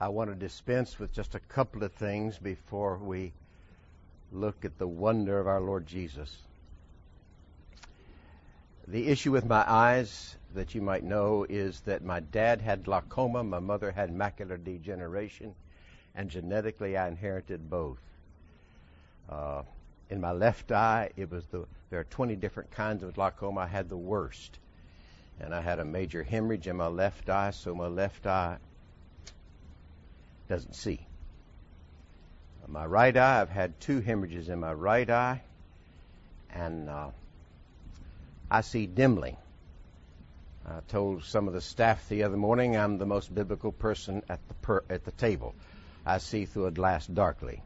I want to dispense with just a couple of things before we look at the wonder of our Lord Jesus. The issue with my eyes that you might know is that my dad had glaucoma, my mother had macular degeneration, and genetically I inherited both. Uh, in my left eye, it was the there are 20 different kinds of glaucoma. I had the worst, and I had a major hemorrhage in my left eye, so my left eye doesn't see. My right eye, I've had two hemorrhages in my right eye, and uh, I see dimly. I told some of the staff the other morning I'm the most biblical person at the per, at the table. I see through a glass darkly.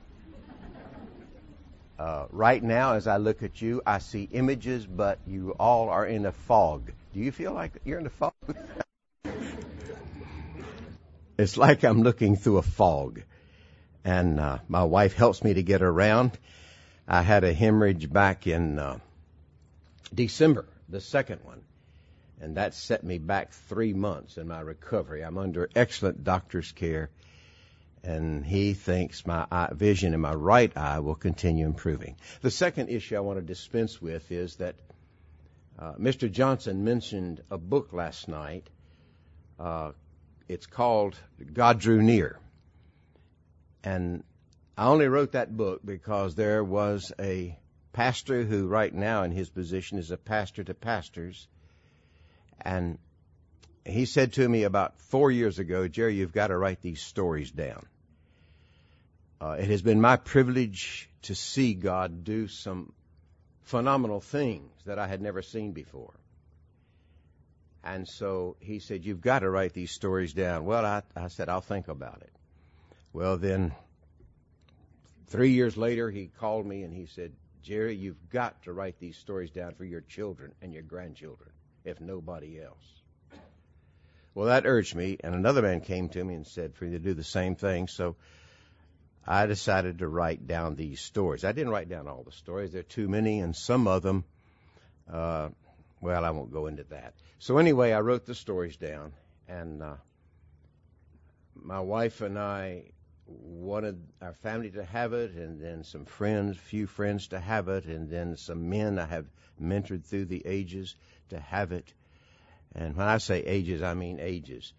Uh, right now, as I look at you, I see images, but you all are in a fog. Do you feel like you're in a fog? it's like I'm looking through a fog. And uh, my wife helps me to get around. I had a hemorrhage back in uh, December, the second one. And that set me back three months in my recovery. I'm under excellent doctor's care. And he thinks my eye, vision in my right eye will continue improving. The second issue I want to dispense with is that uh, Mr. Johnson mentioned a book last night uh, it's called God Drew Near. And I only wrote that book because there was a pastor who, right now, in his position, is a pastor to pastors. And he said to me about four years ago, Jerry, you've got to write these stories down. Uh, it has been my privilege to see God do some phenomenal things that I had never seen before. And so he said, You've got to write these stories down. Well, I, I said, I'll think about it. Well, then, three years later, he called me and he said, Jerry, you've got to write these stories down for your children and your grandchildren, if nobody else. Well, that urged me, and another man came to me and said for you to do the same thing. So I decided to write down these stories. I didn't write down all the stories; there are too many, and some of them uh, well, I won't go into that. So anyway, I wrote the stories down, and uh, my wife and I wanted our family to have it, and then some friends, few friends to have it, and then some men I have mentored through the ages to have it. And when I say ages, I mean ages.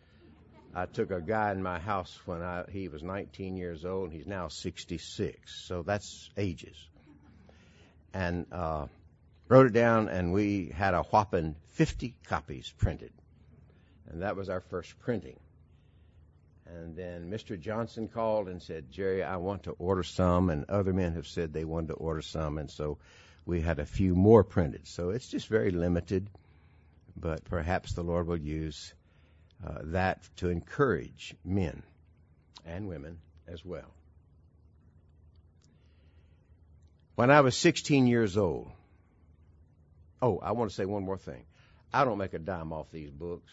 I took a guy in my house when I, he was 19 years old, and he's now 66. So that's ages. And uh, wrote it down, and we had a whopping 50 copies printed. And that was our first printing. And then Mr. Johnson called and said, Jerry, I want to order some, and other men have said they wanted to order some, and so we had a few more printed. So it's just very limited, but perhaps the Lord will use uh, that to encourage men and women as well. When I was 16 years old, Oh, I want to say one more thing. I don't make a dime off these books.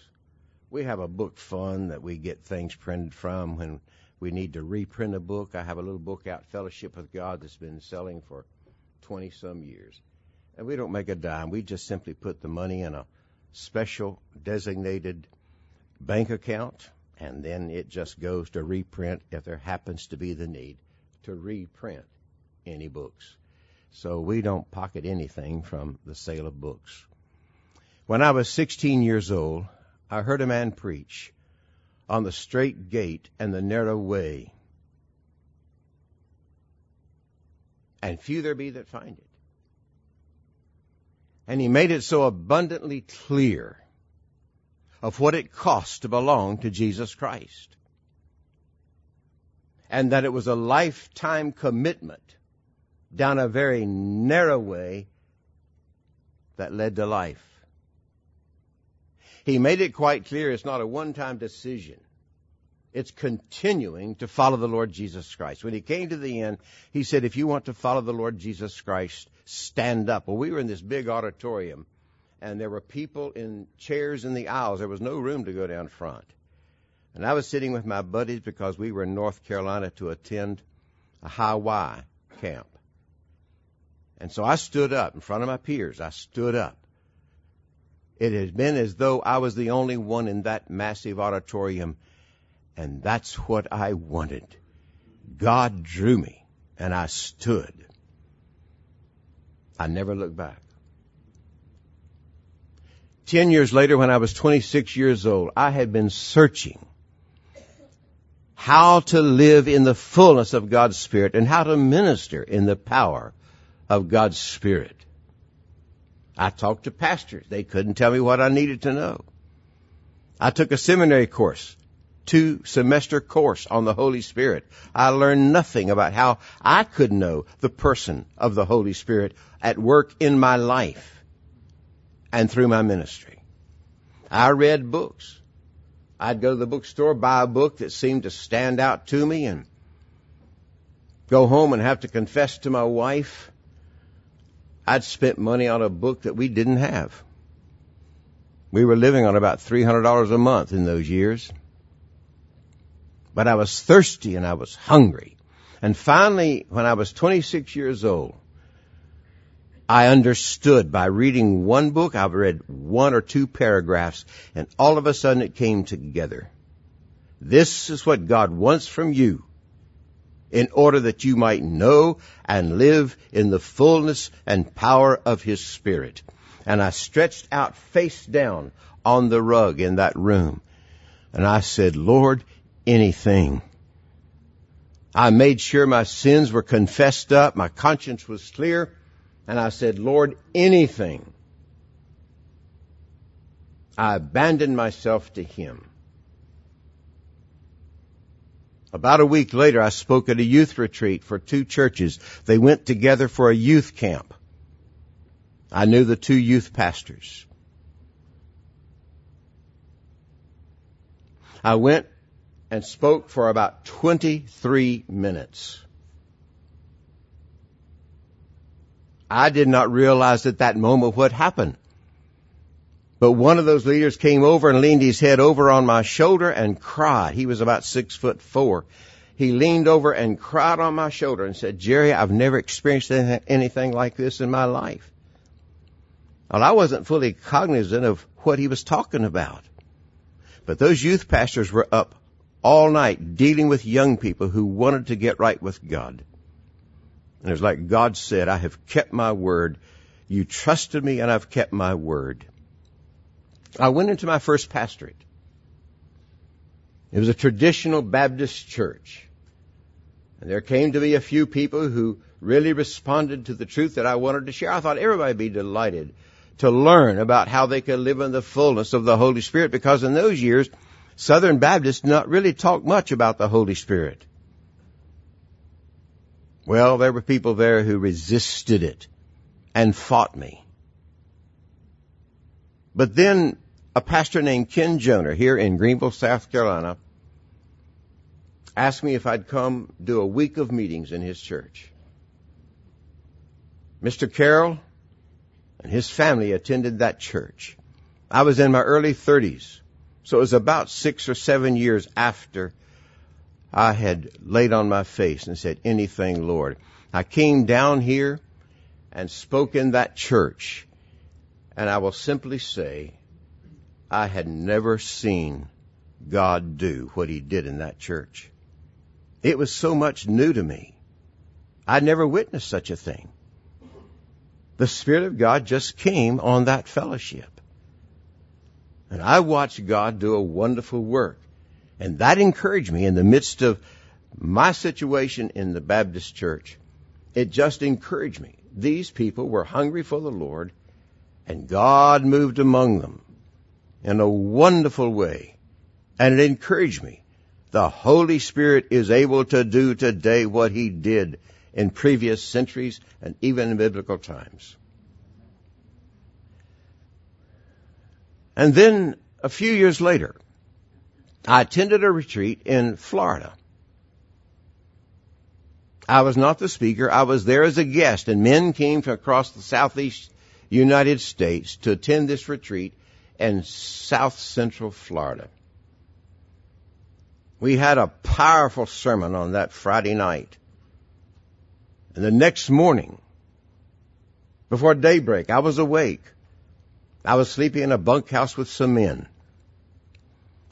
We have a book fund that we get things printed from when we need to reprint a book. I have a little book out, Fellowship with God, that's been selling for 20 some years. And we don't make a dime. We just simply put the money in a special designated bank account, and then it just goes to reprint if there happens to be the need to reprint any books so we don't pocket anything from the sale of books. When I was 16 years old, I heard a man preach on the straight gate and the narrow way, and few there be that find it. And he made it so abundantly clear of what it cost to belong to Jesus Christ. And that it was a lifetime commitment down a very narrow way that led to life. He made it quite clear it's not a one time decision. It's continuing to follow the Lord Jesus Christ. When he came to the end, he said, if you want to follow the Lord Jesus Christ, stand up. Well, we were in this big auditorium, and there were people in chairs in the aisles. There was no room to go down front. And I was sitting with my buddies because we were in North Carolina to attend a Hi-Y camp. And so I stood up in front of my peers. I stood up. It has been as though I was the only one in that massive auditorium. And that's what I wanted. God drew me and I stood. I never looked back. Ten years later, when I was 26 years old, I had been searching how to live in the fullness of God's Spirit and how to minister in the power of God's Spirit. I talked to pastors. They couldn't tell me what I needed to know. I took a seminary course, two semester course on the Holy Spirit. I learned nothing about how I could know the person of the Holy Spirit at work in my life and through my ministry. I read books. I'd go to the bookstore, buy a book that seemed to stand out to me and go home and have to confess to my wife I'd spent money on a book that we didn't have. We were living on about $300 a month in those years. But I was thirsty and I was hungry. And finally, when I was 26 years old, I understood by reading one book, I've read one or two paragraphs, and all of a sudden it came together. This is what God wants from you in order that you might know and live in the fullness and power of His Spirit. And I stretched out face down on the rug in that room. And I said, Lord, anything. I made sure my sins were confessed up, my conscience was clear, and I said, Lord, anything. I abandoned myself to Him. About a week later, I spoke at a youth retreat for two churches. They went together for a youth camp. I knew the two youth pastors. I went and spoke for about 23 minutes. I did not realize at that moment what happened. But one of those leaders came over and leaned his head over on my shoulder and cried. He was about six foot four. He leaned over and cried on my shoulder and said, Jerry, I've never experienced anything like this in my life. Well, I wasn't fully cognizant of what he was talking about. But those youth pastors were up all night dealing with young people who wanted to get right with God. And it was like God said, I have kept my word. You trusted me and I've kept my word. I went into my first pastorate. It was a traditional Baptist church. And there came to be a few people who really responded to the truth that I wanted to share. I thought everybody would be delighted to learn about how they could live in the fullness of the Holy Spirit because in those years, Southern Baptists did not really talk much about the Holy Spirit. Well, there were people there who resisted it and fought me. But then a pastor named Ken Joner here in Greenville, South Carolina, asked me if I'd come do a week of meetings in his church. Mr. Carroll and his family attended that church. I was in my early 30s, so it was about six or seven years after I had laid on my face and said, anything, Lord. I came down here and spoke in that church, and I will simply say, I had never seen God do what He did in that church. It was so much new to me. I'd never witnessed such a thing. The Spirit of God just came on that fellowship. And I watched God do a wonderful work. And that encouraged me in the midst of my situation in the Baptist church. It just encouraged me. These people were hungry for the Lord, and God moved among them in a wonderful way. And it encouraged me. The Holy Spirit is able to do today what He did in previous centuries and even in biblical times. And then a few years later, I attended a retreat in Florida. I was not the speaker. I was there as a guest and men came from across the southeast United States to attend this retreat in south central Florida. We had a powerful sermon on that Friday night. And the next morning, before daybreak, I was awake. I was sleeping in a bunkhouse with some men.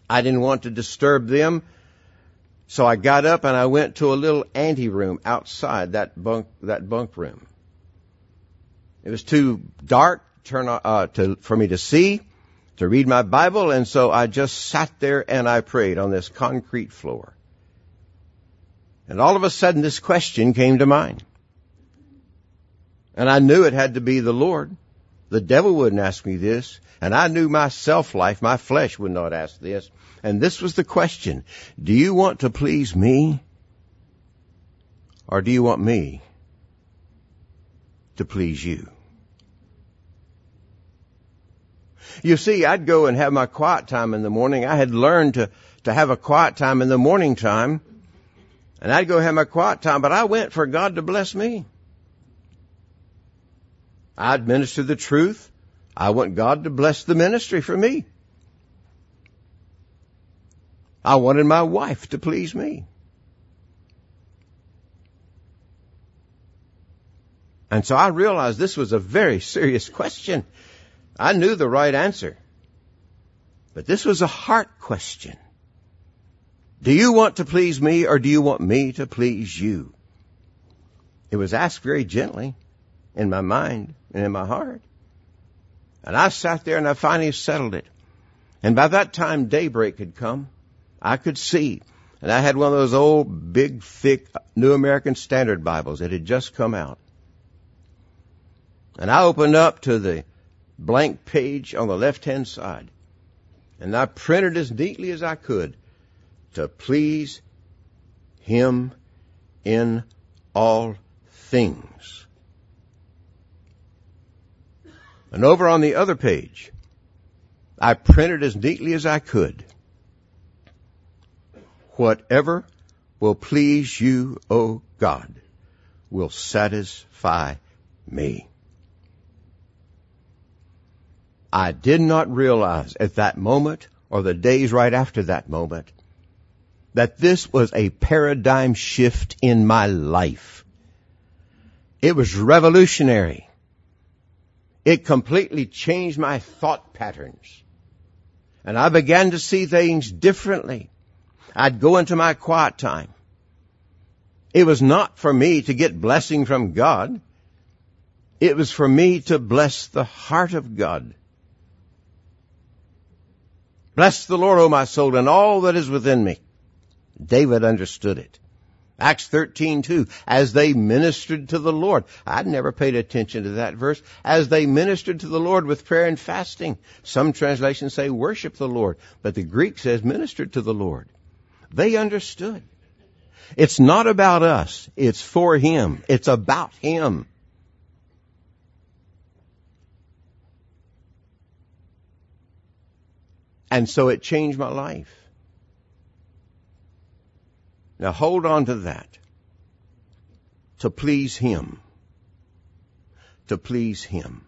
I didn't want to disturb them, So I got up and I went to a little ante room outside that bunk, that bunk room. It was too dark turn, uh, to, for me to see, to read my Bible, and so I just sat there and I prayed on this concrete floor. And all of a sudden this question came to mind. And I knew it had to be the Lord. The devil wouldn't ask me this. And I knew my self life, my flesh would not ask this. And this was the question. Do you want to please me? Or do you want me to please you? You see, I'd go and have my quiet time in the morning. I had learned to, to have a quiet time in the morning time. And I'd go have my quiet time, but I went for God to bless me. I'd minister the truth. I want God to bless the ministry for me. I wanted my wife to please me. And so I realized this was a very serious question. I knew the right answer. But this was a heart question. Do you want to please me or do you want me to please you? It was asked very gently in my mind and in my heart. And I sat there and I finally settled it. And by that time daybreak had come. I could see. And I had one of those old, big, thick New American Standard Bibles that had just come out. And I opened up to the blank page on the left hand side. And I printed as neatly as I could to please Him in all things. And over on the other page, I printed as neatly as I could. Whatever will please you, O God, will satisfy me. I did not realize at that moment or the days right after that moment that this was a paradigm shift in my life. It was revolutionary. It completely changed my thought patterns. And I began to see things differently. I'd go into my quiet time. It was not for me to get blessing from God. It was for me to bless the heart of God. Bless the Lord, O my soul, and all that is within me. David understood it. Acts 13, 2, as they ministered to the Lord. I'd never paid attention to that verse. As they ministered to the Lord with prayer and fasting. Some translations say worship the Lord, but the Greek says ministered to the Lord. They understood. It's not about us. It's for Him. It's about Him. And so it changed my life. Now hold on to that. To please Him. To please Him.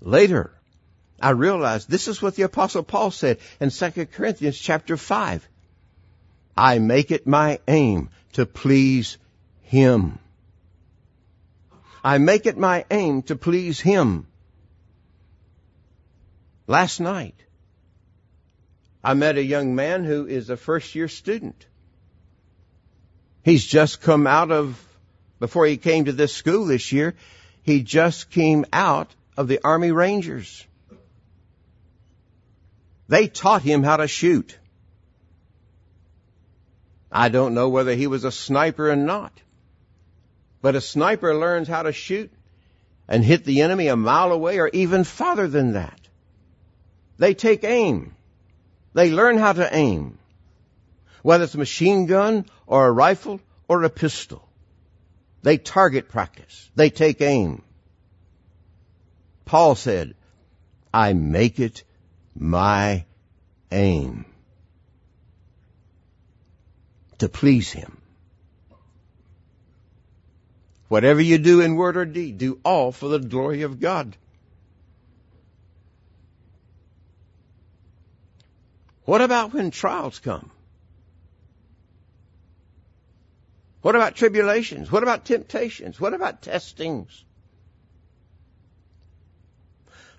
Later, I realized this is what the apostle Paul said in 2 Corinthians chapter 5. I make it my aim to please Him. I make it my aim to please Him Last night, I met a young man who is a first year student. He's just come out of, before he came to this school this year, he just came out of the Army Rangers. They taught him how to shoot. I don't know whether he was a sniper or not, but a sniper learns how to shoot and hit the enemy a mile away or even farther than that. They take aim. They learn how to aim. Whether it's a machine gun or a rifle or a pistol. They target practice. They take aim. Paul said, I make it my aim to please him. Whatever you do in word or deed, do all for the glory of God. What about when trials come? What about tribulations? What about temptations? What about testings?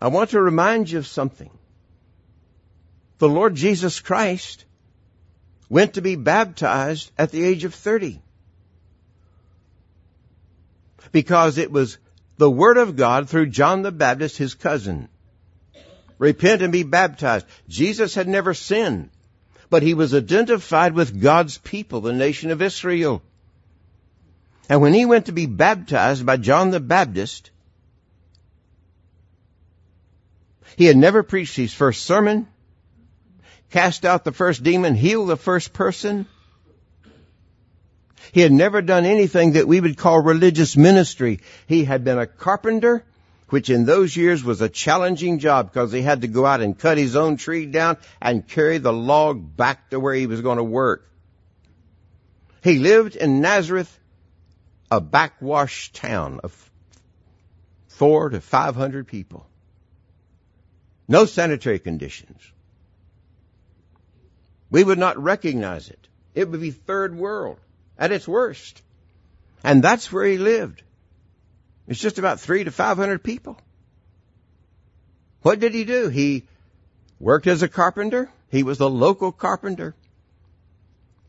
I want to remind you of something. The Lord Jesus Christ went to be baptized at the age of 30. Because it was the Word of God through John the Baptist, his cousin. Repent and be baptized. Jesus had never sinned, but he was identified with God's people, the nation of Israel. And when he went to be baptized by John the Baptist, he had never preached his first sermon, cast out the first demon, healed the first person. He had never done anything that we would call religious ministry. He had been a carpenter, which in those years was a challenging job because he had to go out and cut his own tree down and carry the log back to where he was going to work. He lived in Nazareth, a backwash town of four to five hundred people. No sanitary conditions. We would not recognize it. It would be third world at its worst. And that's where he lived. It's just about three to five hundred people. What did he do? He worked as a carpenter. He was the local carpenter.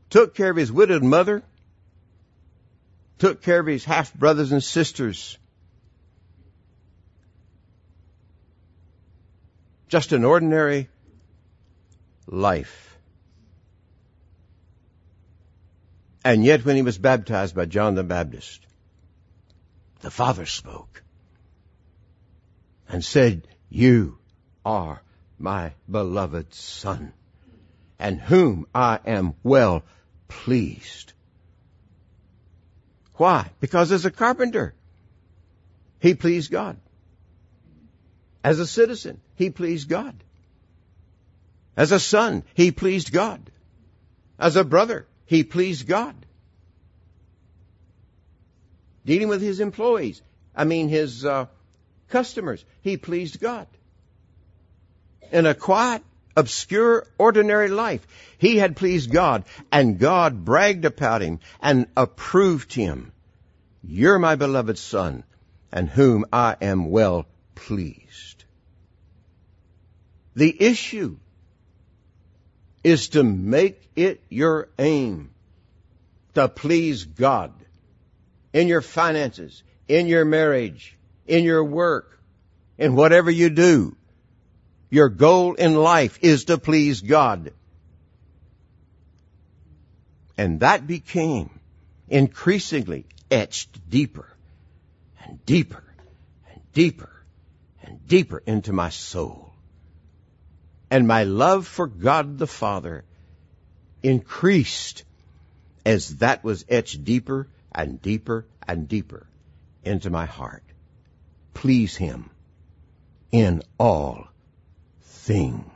Took care of his widowed mother. Took care of his half brothers and sisters. Just an ordinary life. And yet when he was baptized by John the Baptist, the Father spoke and said, You are my beloved Son, and whom I am well pleased. Why? Because as a carpenter, he pleased God. As a citizen, he pleased God. As a son, he pleased God. As a brother, he pleased God. Dealing with his employees, I mean his uh, customers, he pleased God. In a quiet, obscure, ordinary life, he had pleased God, and God bragged about him and approved him. You're my beloved son, and whom I am well pleased. The issue is to make it your aim to please God in your finances, in your marriage, in your work, in whatever you do. Your goal in life is to please God. And that became increasingly etched deeper and deeper and deeper and deeper into my soul and my love for God the Father increased as that was etched deeper and deeper and deeper into my heart. Please Him in all things.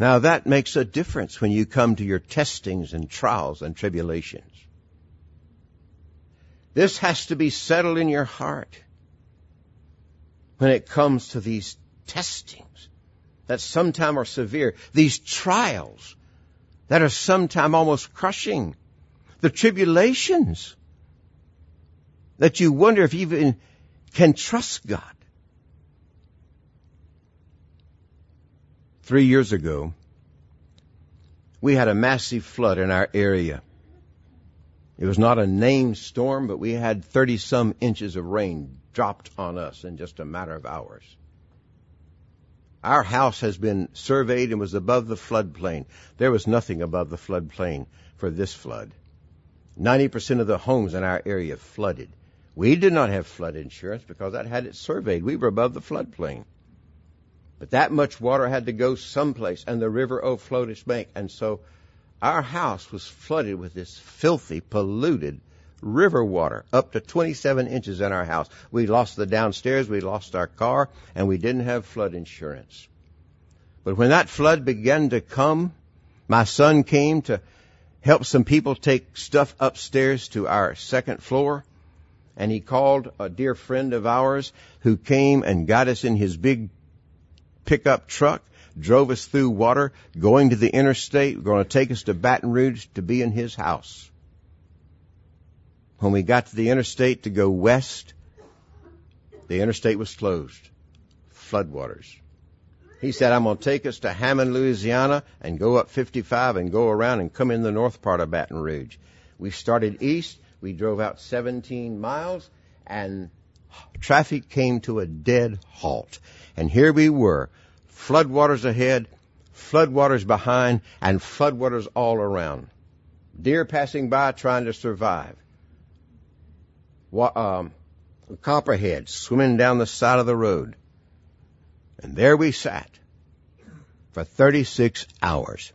Now that makes a difference when you come to your testings and trials and tribulations. This has to be settled in your heart when it comes to these testings that sometime are severe, these trials that are sometime almost crushing, the tribulations that you wonder if you even can trust God. Three years ago, we had a massive flood in our area. It was not a named storm, but we had 30 some inches of rain dropped on us in just a matter of hours. Our house has been surveyed and was above the floodplain. There was nothing above the floodplain for this flood. 90% of the homes in our area flooded. We did not have flood insurance because that had it surveyed. We were above the floodplain. But that much water had to go someplace and the river overflowed its bank. And so our house was flooded with this filthy, polluted river water up to 27 inches in our house. We lost the downstairs, we lost our car, and we didn't have flood insurance. But when that flood began to come, my son came to help some people take stuff upstairs to our second floor. And he called a dear friend of ours who came and got us in his big pickup truck, drove us through water, going to the interstate, going to take us to Baton Rouge to be in his house. When we got to the interstate to go west, the interstate was closed. Floodwaters. He said, I'm going to take us to Hammond, Louisiana and go up 55 and go around and come in the north part of Baton Rouge. We started east. We drove out 17 miles and traffic came to a dead halt. And here we were, floodwaters ahead, floodwaters behind, and floodwaters all around. Deer passing by trying to survive. Um, copperhead swimming down the side of the road. And there we sat for 36 hours.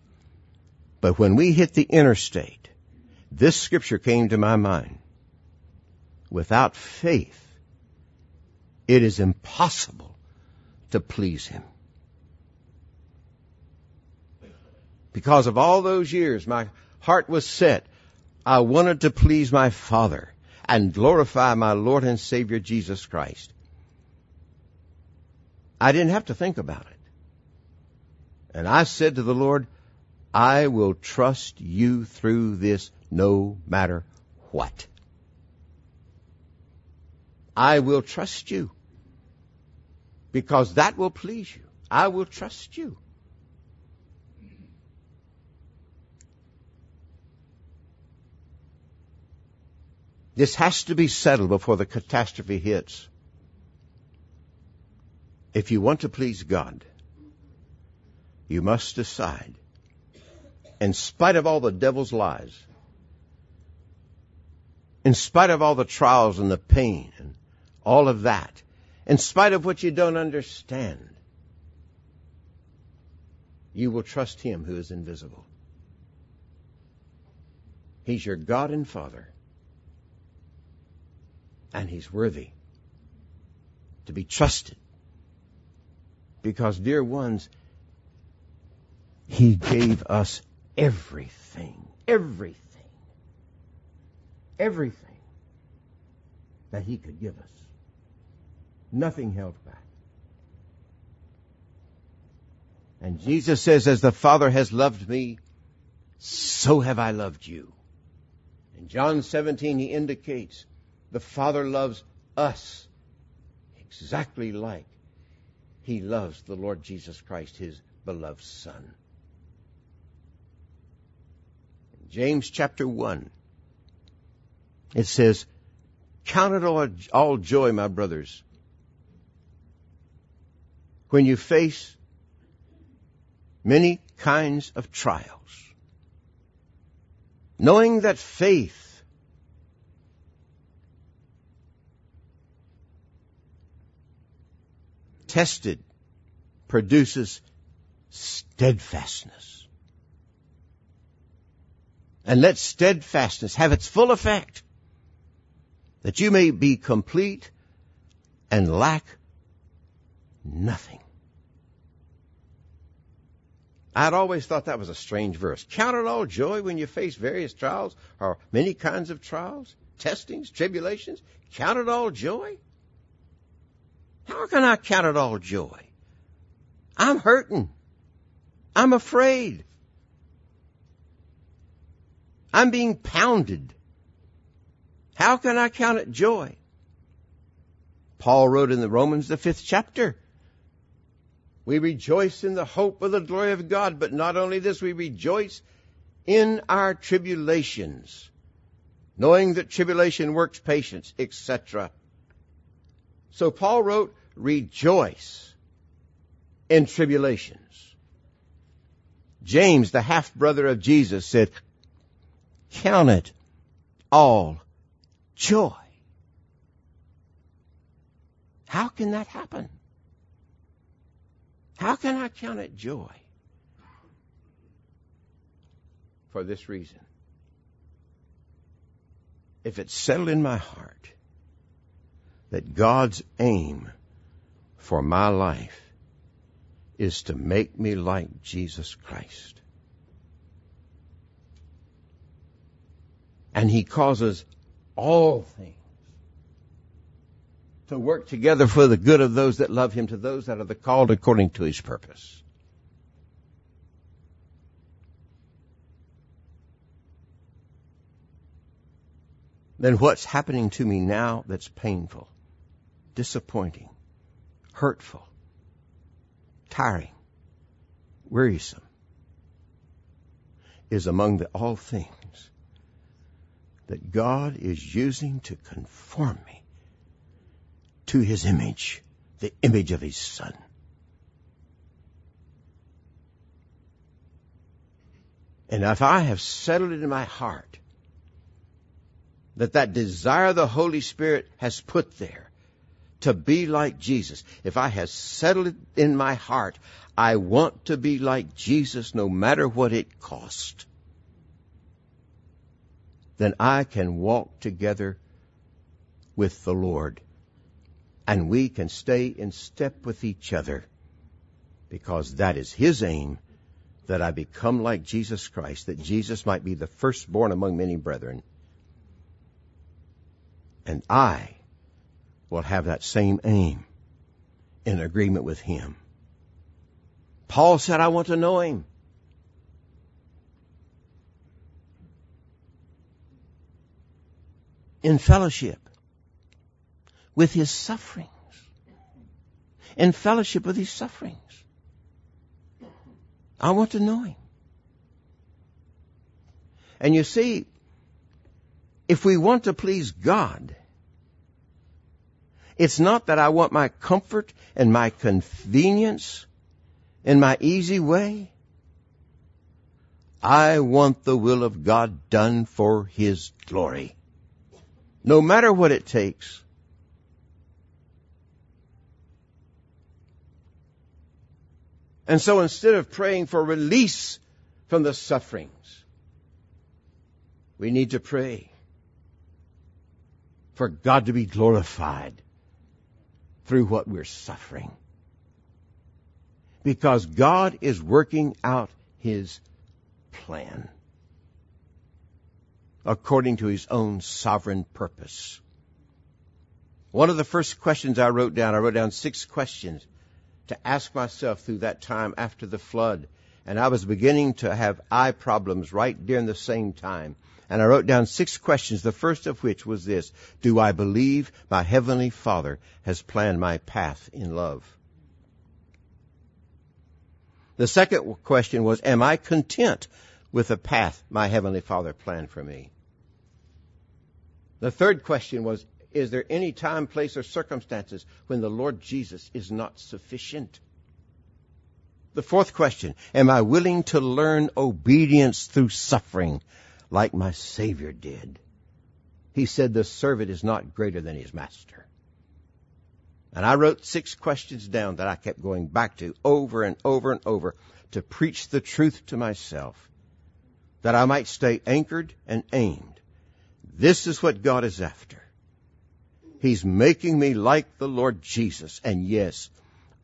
But when we hit the interstate, this scripture came to my mind. Without faith, it is impossible to please Him. Because of all those years, my heart was set. I wanted to please my Father and glorify my Lord and Savior Jesus Christ. I didn't have to think about it. And I said to the Lord, I will trust you through this no matter what. I will trust you because that will please you. I will trust you. This has to be settled before the catastrophe hits. If you want to please God, you must decide, in spite of all the devil's lies, in spite of all the trials and the pain and all of that, in spite of what you don't understand, you will trust Him who is invisible. He's your God and Father, and He's worthy to be trusted because, dear ones, He gave us everything, everything, everything that He could give us. Nothing held back. And Jesus says, as the Father has loved me, so have I loved you. In John 17, he indicates the Father loves us exactly like he loves the Lord Jesus Christ, his beloved Son. In James chapter 1, it says, Count it all, all joy, my brothers, when you face many kinds of trials, knowing that faith tested produces steadfastness. And let steadfastness have its full effect, that you may be complete and lack nothing. I'd always thought that was a strange verse. Count it all joy when you face various trials or many kinds of trials, testings, tribulations. Count it all joy. How can I count it all joy? I'm hurting. I'm afraid. I'm being pounded. How can I count it joy? Paul wrote in the Romans, the fifth chapter. We rejoice in the hope of the glory of God, but not only this, we rejoice in our tribulations, knowing that tribulation works patience, etc. So Paul wrote, rejoice in tribulations. James, the half brother of Jesus, said, count it all joy. How can that happen? How can I count it joy? For this reason. If it's settled in my heart that God's aim for my life is to make me like Jesus Christ. And He causes all things to work together for the good of those that love Him, to those that are the called according to His purpose. Then what's happening to me now that's painful, disappointing, hurtful, tiring, wearisome, is among the all things that God is using to conform me to His image, the image of His Son. And if I have settled it in my heart that that desire the Holy Spirit has put there to be like Jesus, if I have settled it in my heart, I want to be like Jesus no matter what it costs, then I can walk together with the Lord. And we can stay in step with each other because that is His aim that I become like Jesus Christ, that Jesus might be the firstborn among many brethren. And I will have that same aim in agreement with Him. Paul said, I want to know Him. In fellowship with His sufferings. In fellowship with His sufferings. I want to know Him. And you see, if we want to please God, it's not that I want my comfort and my convenience and my easy way. I want the will of God done for His glory. No matter what it takes. And so instead of praying for release from the sufferings, we need to pray for God to be glorified through what we're suffering. Because God is working out His plan according to His own sovereign purpose. One of the first questions I wrote down, I wrote down six questions to ask myself through that time after the flood. And I was beginning to have eye problems right during the same time. And I wrote down six questions, the first of which was this. Do I believe my Heavenly Father has planned my path in love? The second question was, am I content with the path my Heavenly Father planned for me? The third question was, is there any time, place, or circumstances when the Lord Jesus is not sufficient? The fourth question, am I willing to learn obedience through suffering like my Savior did? He said the servant is not greater than his master. And I wrote six questions down that I kept going back to over and over and over to preach the truth to myself that I might stay anchored and aimed. This is what God is after. He's making me like the Lord Jesus. And yes,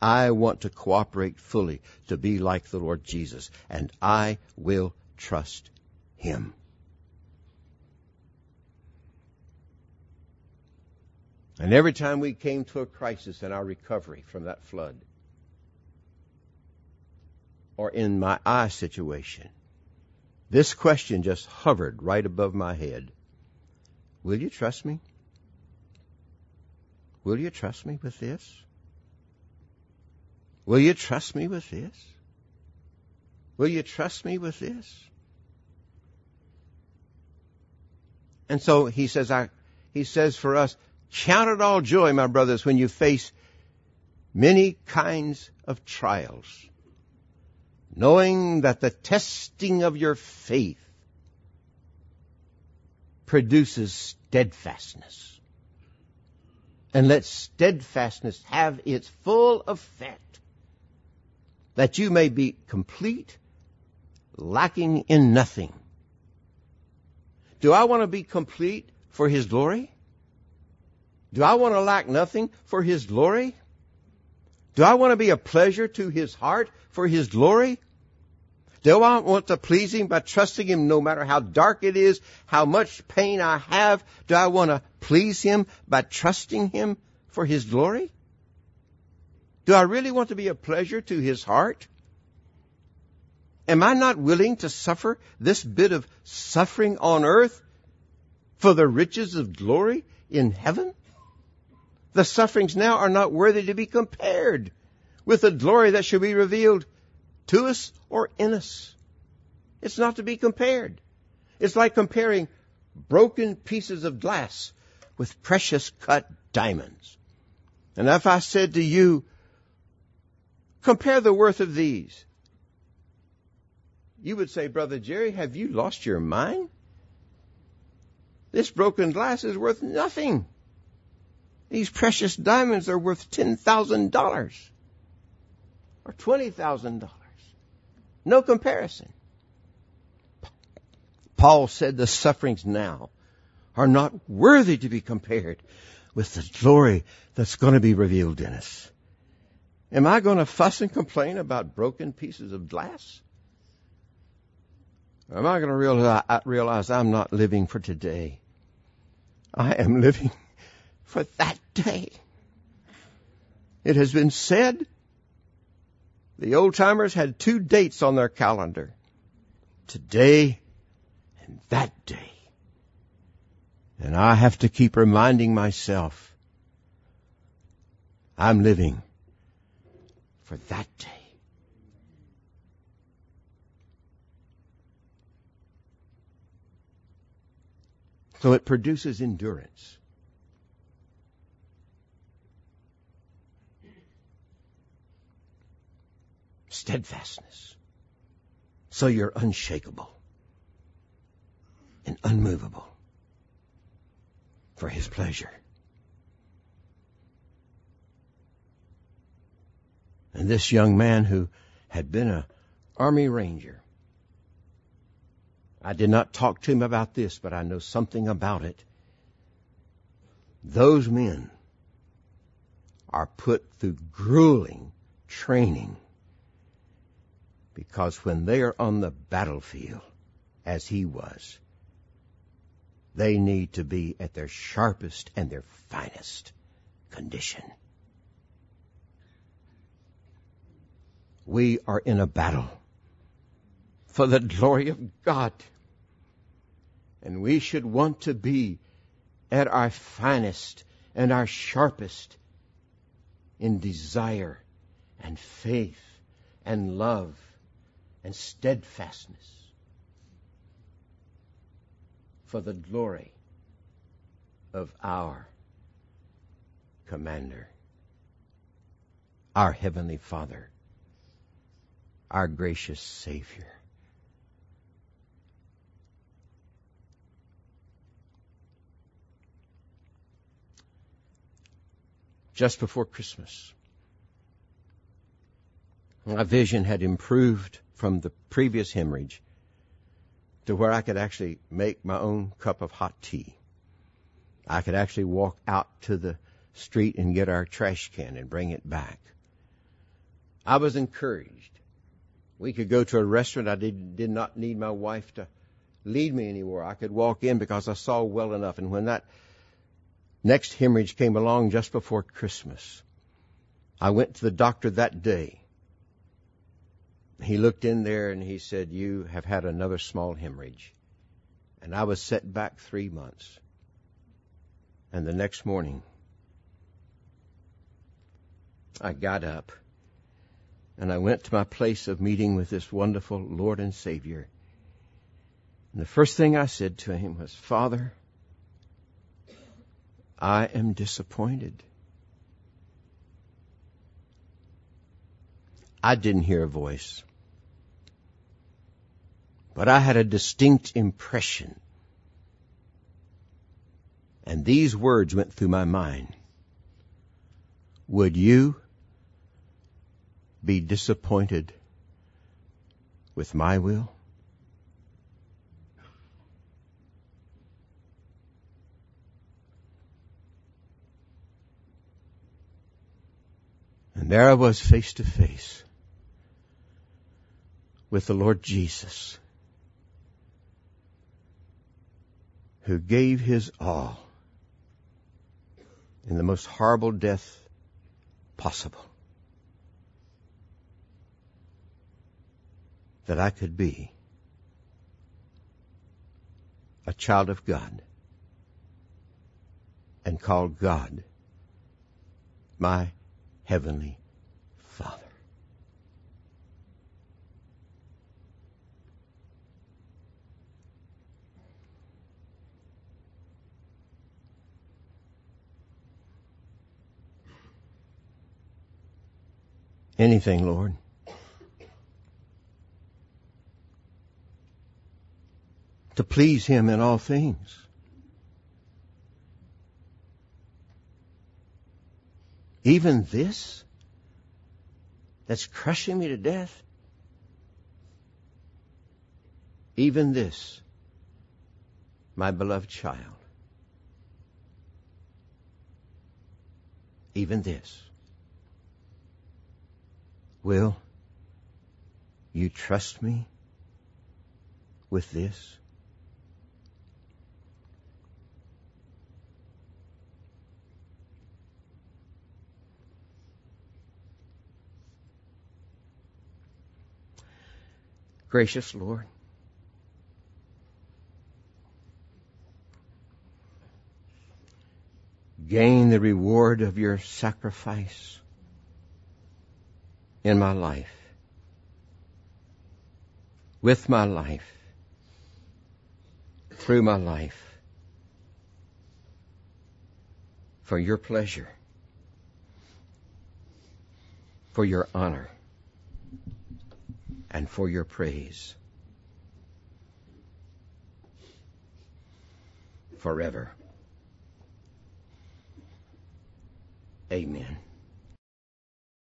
I want to cooperate fully to be like the Lord Jesus. And I will trust Him. And every time we came to a crisis in our recovery from that flood, or in my eye situation, this question just hovered right above my head. Will you trust me? Will you trust me with this? Will you trust me with this? Will you trust me with this? And so he says, I, he says for us, count it all joy, my brothers, when you face many kinds of trials, knowing that the testing of your faith produces steadfastness and let steadfastness have its full effect, that you may be complete, lacking in nothing. Do I want to be complete for His glory? Do I want to lack nothing for His glory? Do I want to be a pleasure to His heart for His glory? Do I want to please Him by trusting Him no matter how dark it is, how much pain I have? Do I want to please Him by trusting Him for His glory? Do I really want to be a pleasure to His heart? Am I not willing to suffer this bit of suffering on earth for the riches of glory in heaven? The sufferings now are not worthy to be compared with the glory that shall be revealed to us or in us. It's not to be compared. It's like comparing broken pieces of glass with precious cut diamonds. And if I said to you, compare the worth of these, you would say, Brother Jerry, have you lost your mind? This broken glass is worth nothing. These precious diamonds are worth $10,000 or $20,000. No comparison. Paul said the sufferings now are not worthy to be compared with the glory that's going to be revealed in us. Am I going to fuss and complain about broken pieces of glass? Or am I going to realize, realize I'm not living for today? I am living for that day. It has been said the old timers had two dates on their calendar. Today and that day. And I have to keep reminding myself I'm living for that day. So it produces endurance. Steadfastness. So you're unshakable and unmovable for His pleasure. And this young man who had been a army ranger I did not talk to him about this, but I know something about it. Those men are put through grueling training because when they are on the battlefield, as he was, they need to be at their sharpest and their finest condition. We are in a battle for the glory of God. And we should want to be at our finest and our sharpest in desire and faith and love and steadfastness for the glory of our Commander, our Heavenly Father, our gracious Savior. just before Christmas. My vision had improved from the previous hemorrhage to where I could actually make my own cup of hot tea. I could actually walk out to the street and get our trash can and bring it back. I was encouraged. We could go to a restaurant. I did, did not need my wife to lead me anywhere. I could walk in because I saw well enough. And when that Next hemorrhage came along just before Christmas. I went to the doctor that day. He looked in there and he said, You have had another small hemorrhage. And I was set back three months. And the next morning, I got up and I went to my place of meeting with this wonderful Lord and Savior. And the first thing I said to him was, Father, I am disappointed. I didn't hear a voice, but I had a distinct impression. And these words went through my mind. Would you be disappointed with my will? And there I was face to face with the Lord Jesus, who gave his all in the most horrible death possible. That I could be a child of God and call God my heavenly Father. Anything, Lord. To please Him in all things. Even this that's crushing me to death. Even this, my beloved child. Even this. Will you trust me with this? Gracious Lord, gain the reward of your sacrifice in my life, with my life, through my life, for your pleasure, for your honor, and for your praise. Forever. Amen.